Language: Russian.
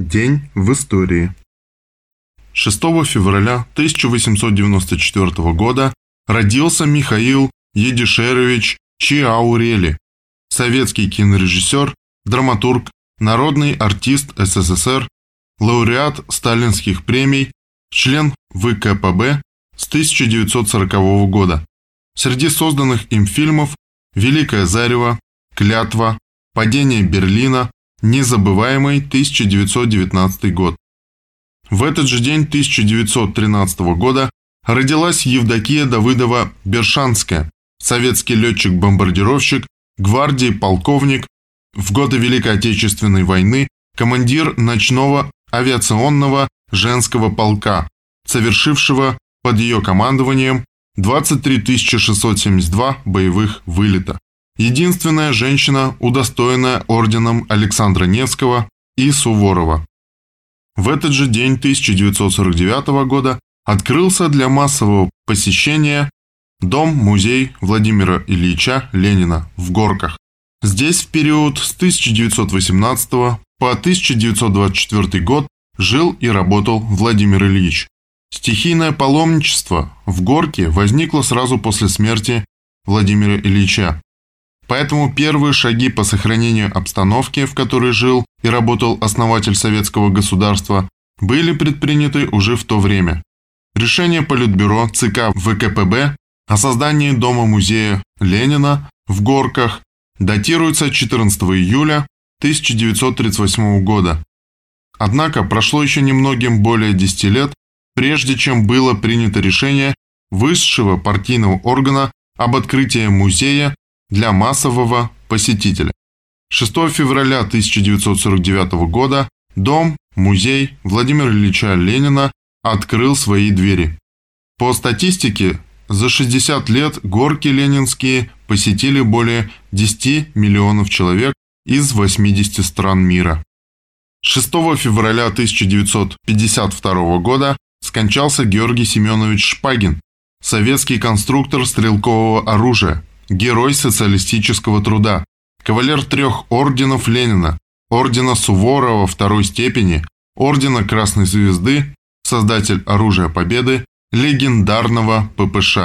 День в истории. 6 февраля 1894 года родился Михаил Едишерович Чиаурели, советский кинорежиссер, драматург, народный артист СССР, лауреат сталинских премий, член ВКПБ с 1940 года. Среди созданных им фильмов «Великое зарево», «Клятва», «Падение Берлина», Незабываемый 1919 год. В этот же день 1913 года родилась Евдокия Давыдова Бершанская, советский летчик-бомбардировщик, гвардии полковник, в годы Великой Отечественной войны командир ночного авиационного женского полка, совершившего под ее командованием 23 672 боевых вылета единственная женщина, удостоенная орденом Александра Невского и Суворова. В этот же день 1949 года открылся для массового посещения дом-музей Владимира Ильича Ленина в Горках. Здесь в период с 1918 по 1924 год жил и работал Владимир Ильич. Стихийное паломничество в Горке возникло сразу после смерти Владимира Ильича. Поэтому первые шаги по сохранению обстановки, в которой жил и работал основатель советского государства, были предприняты уже в то время. Решение Политбюро ЦК ВКПБ о создании Дома-музея Ленина в Горках датируется 14 июля 1938 года. Однако прошло еще немногим более 10 лет, прежде чем было принято решение высшего партийного органа об открытии музея для массового посетителя. 6 февраля 1949 года дом, музей Владимира Ильича Ленина открыл свои двери. По статистике, за 60 лет горки ленинские посетили более 10 миллионов человек из 80 стран мира. 6 февраля 1952 года скончался Георгий Семенович Шпагин, советский конструктор стрелкового оружия, Герой социалистического труда, кавалер трех орденов Ленина, ордена Суворова второй степени, ордена Красной Звезды, создатель оружия Победы, легендарного ППШ.